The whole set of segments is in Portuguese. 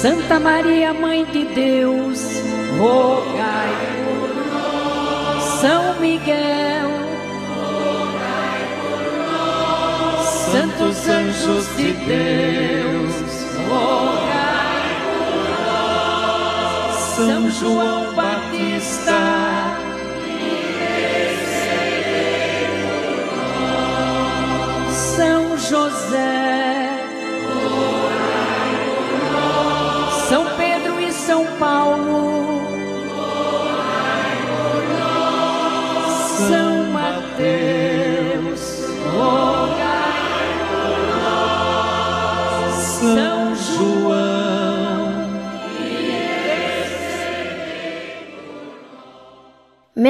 Santa Maria, Mãe de Deus, rogai por nós. São Miguel, rogai por nós. Santos anjos de Deus, rogai por nós. São João Batista, São José,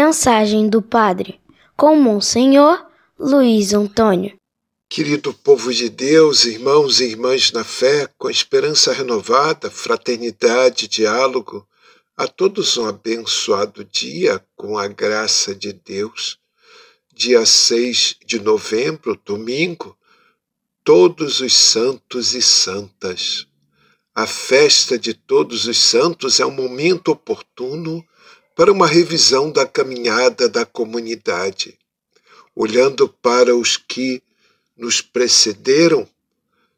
Mensagem do Padre com Monsenhor Luiz Antônio. Querido povo de Deus, irmãos e irmãs na fé, com esperança renovada, fraternidade, diálogo, a todos um abençoado dia com a graça de Deus. Dia 6 de novembro, domingo, todos os santos e santas. A festa de todos os santos é um momento oportuno para uma revisão da caminhada da comunidade, olhando para os que nos precederam,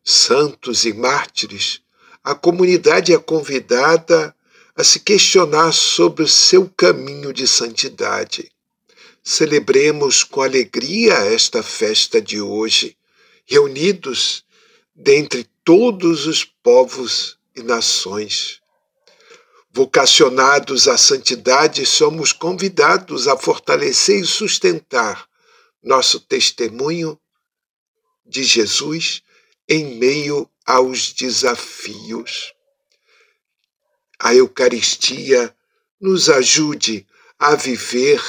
santos e mártires, a comunidade é convidada a se questionar sobre o seu caminho de santidade. Celebremos com alegria esta festa de hoje, reunidos dentre todos os povos e nações. Vocacionados à santidade, somos convidados a fortalecer e sustentar nosso testemunho de Jesus em meio aos desafios. A Eucaristia nos ajude a viver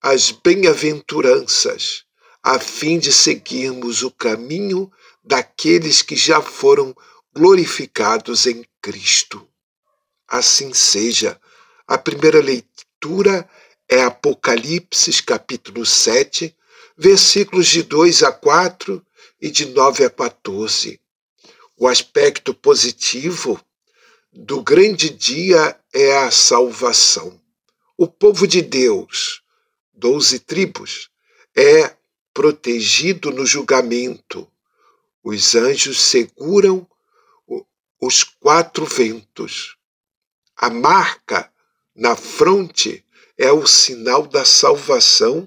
as bem-aventuranças, a fim de seguirmos o caminho daqueles que já foram glorificados em Cristo. Assim seja. A primeira leitura é Apocalipse, capítulo 7, versículos de 2 a 4 e de 9 a 14. O aspecto positivo do grande dia é a salvação. O povo de Deus, doze tribos, é protegido no julgamento. Os anjos seguram os quatro ventos. A marca na fronte é o sinal da salvação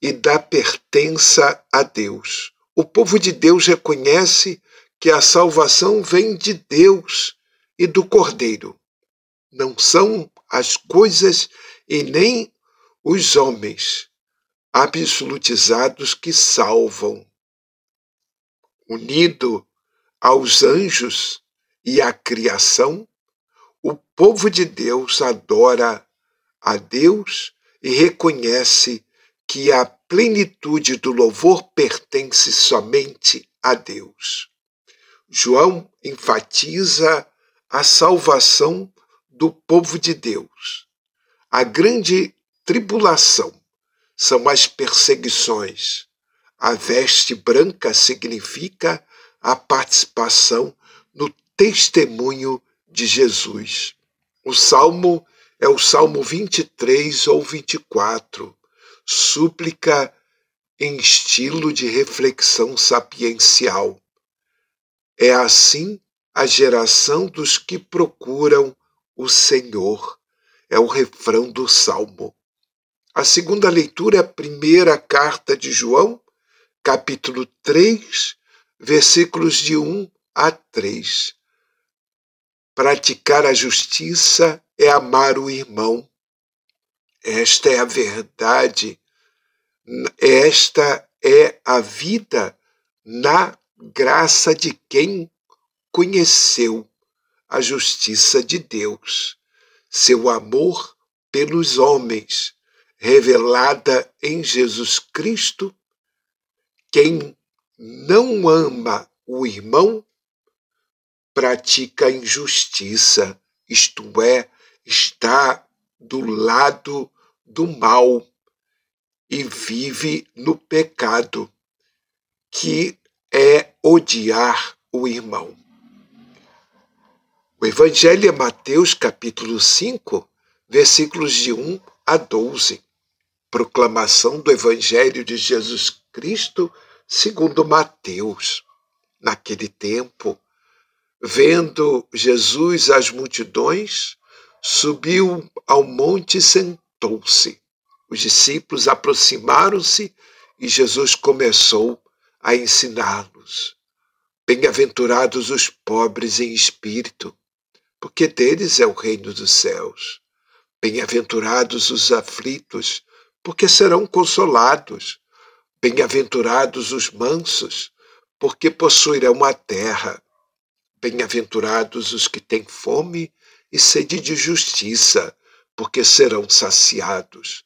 e da pertença a Deus. O povo de Deus reconhece que a salvação vem de Deus e do Cordeiro. Não são as coisas e nem os homens absolutizados que salvam. Unido aos anjos e à criação, o povo de Deus adora a Deus e reconhece que a plenitude do louvor pertence somente a Deus. João enfatiza a salvação do povo de Deus. A grande tribulação são as perseguições. A veste branca significa a participação no testemunho de Jesus. O salmo é o Salmo 23 ou 24, súplica em estilo de reflexão sapiencial. É assim a geração dos que procuram o Senhor. É o refrão do salmo. A segunda leitura é a primeira carta de João, capítulo 3, versículos de 1 a 3. Praticar a justiça é amar o irmão. Esta é a verdade, esta é a vida na graça de quem conheceu a justiça de Deus, seu amor pelos homens, revelada em Jesus Cristo. Quem não ama o irmão pratica injustiça, isto é, está do lado do mal e vive no pecado, que é odiar o irmão. O Evangelho é Mateus capítulo 5, versículos de 1 a 12. Proclamação do Evangelho de Jesus Cristo segundo Mateus. Naquele tempo, vendo Jesus as multidões, subiu ao monte e sentou-se. Os discípulos aproximaram-se e Jesus começou a ensiná-los. Bem-aventurados os pobres em espírito, porque deles é o reino dos céus. Bem-aventurados os aflitos, porque serão consolados. Bem-aventurados os mansos, porque possuirão a terra. Bem-aventurados os que têm fome e sede de justiça, porque serão saciados.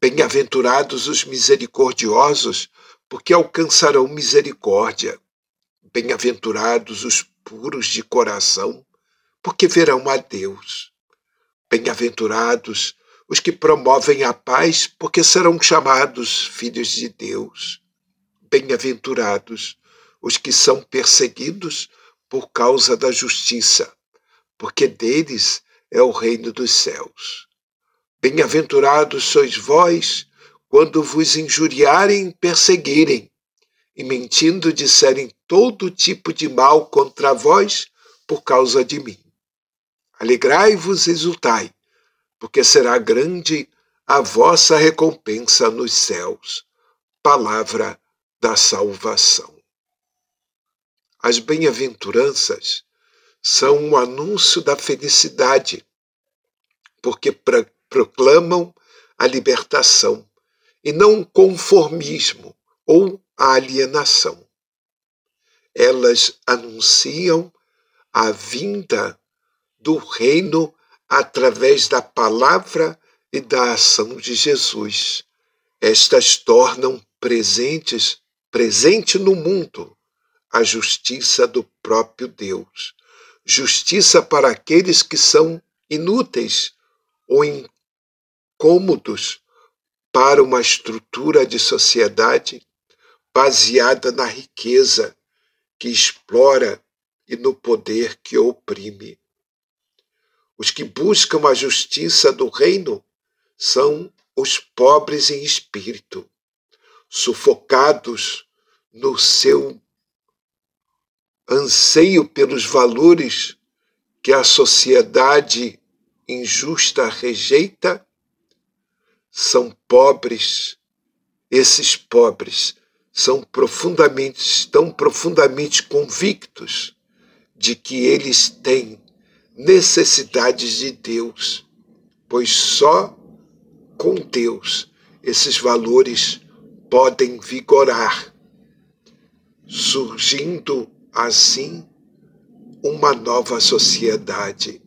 Bem-aventurados os misericordiosos, porque alcançarão misericórdia. Bem-aventurados os puros de coração, porque verão a Deus. Bem-aventurados os que promovem a paz, porque serão chamados filhos de Deus. Bem-aventurados os que são perseguidos por causa da justiça, porque deles é o reino dos céus. Bem-aventurados sois vós quando vos injuriarem e perseguirem, e mentindo disserem todo tipo de mal contra vós por causa de mim. Alegrai-vos e exultai, porque será grande a vossa recompensa nos céus. Palavra da salvação. As bem-aventuranças são um anúncio da felicidade, porque proclamam a libertação e não o conformismo ou a alienação. Elas anunciam a vinda do reino através da palavra e da ação de Jesus. Estas tornam presentes, presente no mundo, a justiça do próprio Deus. Justiça para aqueles que são inúteis ou incômodos para uma estrutura de sociedade baseada na riqueza que explora e no poder que oprime. Os que buscam a justiça do reino são os pobres em espírito, sufocados no seu anseio pelos valores que a sociedade injusta rejeita, são pobres. Esses pobres são profundamente, estão profundamente convictos de que eles têm necessidades de Deus, pois só com Deus esses valores podem vigorar, surgindo assim uma nova sociedade.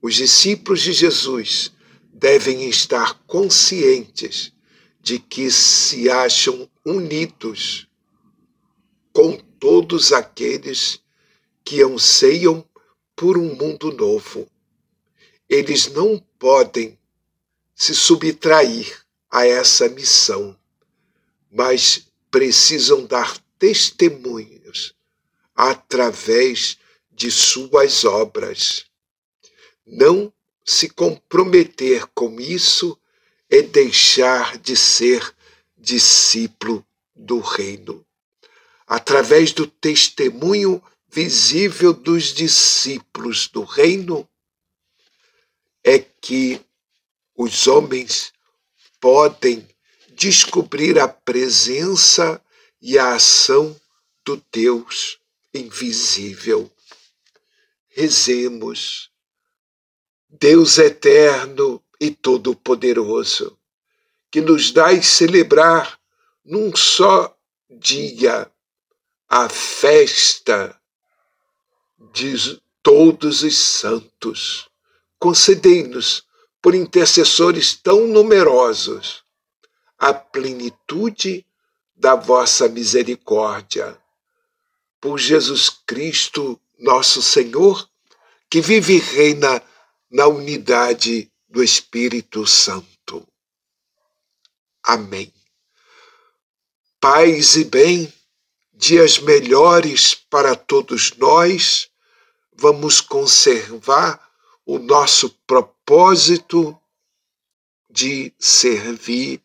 Os discípulos de Jesus devem estar conscientes de que se acham unidos com todos aqueles que anseiam por um mundo novo. Eles não podem se subtrair a essa missão, mas precisam dar testemunhos através de suas obras. Não se comprometer com isso é deixar de ser discípulo do reino. Através do testemunho visível dos discípulos do reino, é que os homens podem descobrir a presença e a ação do Deus invisível. Rezemos. Deus eterno e todo-poderoso, que nos dás celebrar num só dia a festa de todos os santos. Concedei-nos, por intercessores tão numerosos, a plenitude da vossa misericórdia. Por Jesus Cristo, nosso Senhor, que vive e reina na unidade do Espírito Santo. Amém. Paz e bem, dias melhores para todos nós vamos conservar o nosso propósito de servir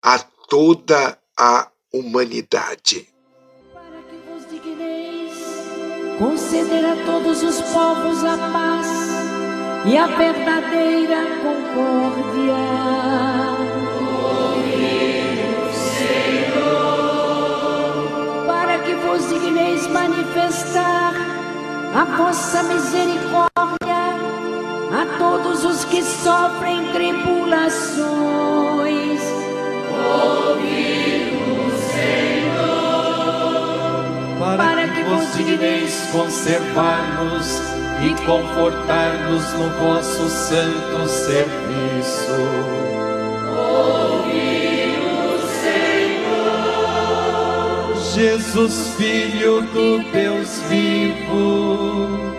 a toda a humanidade. Para que vos digneis conceder a todos os povos a paz e a verdadeira concórdia. Para que vos digneis manifestar a vossa misericórdia a todos os que sofrem tribulações. Conservar-nos e confortar-nos no vosso santo serviço. Jesus, Filho do Deus vivo,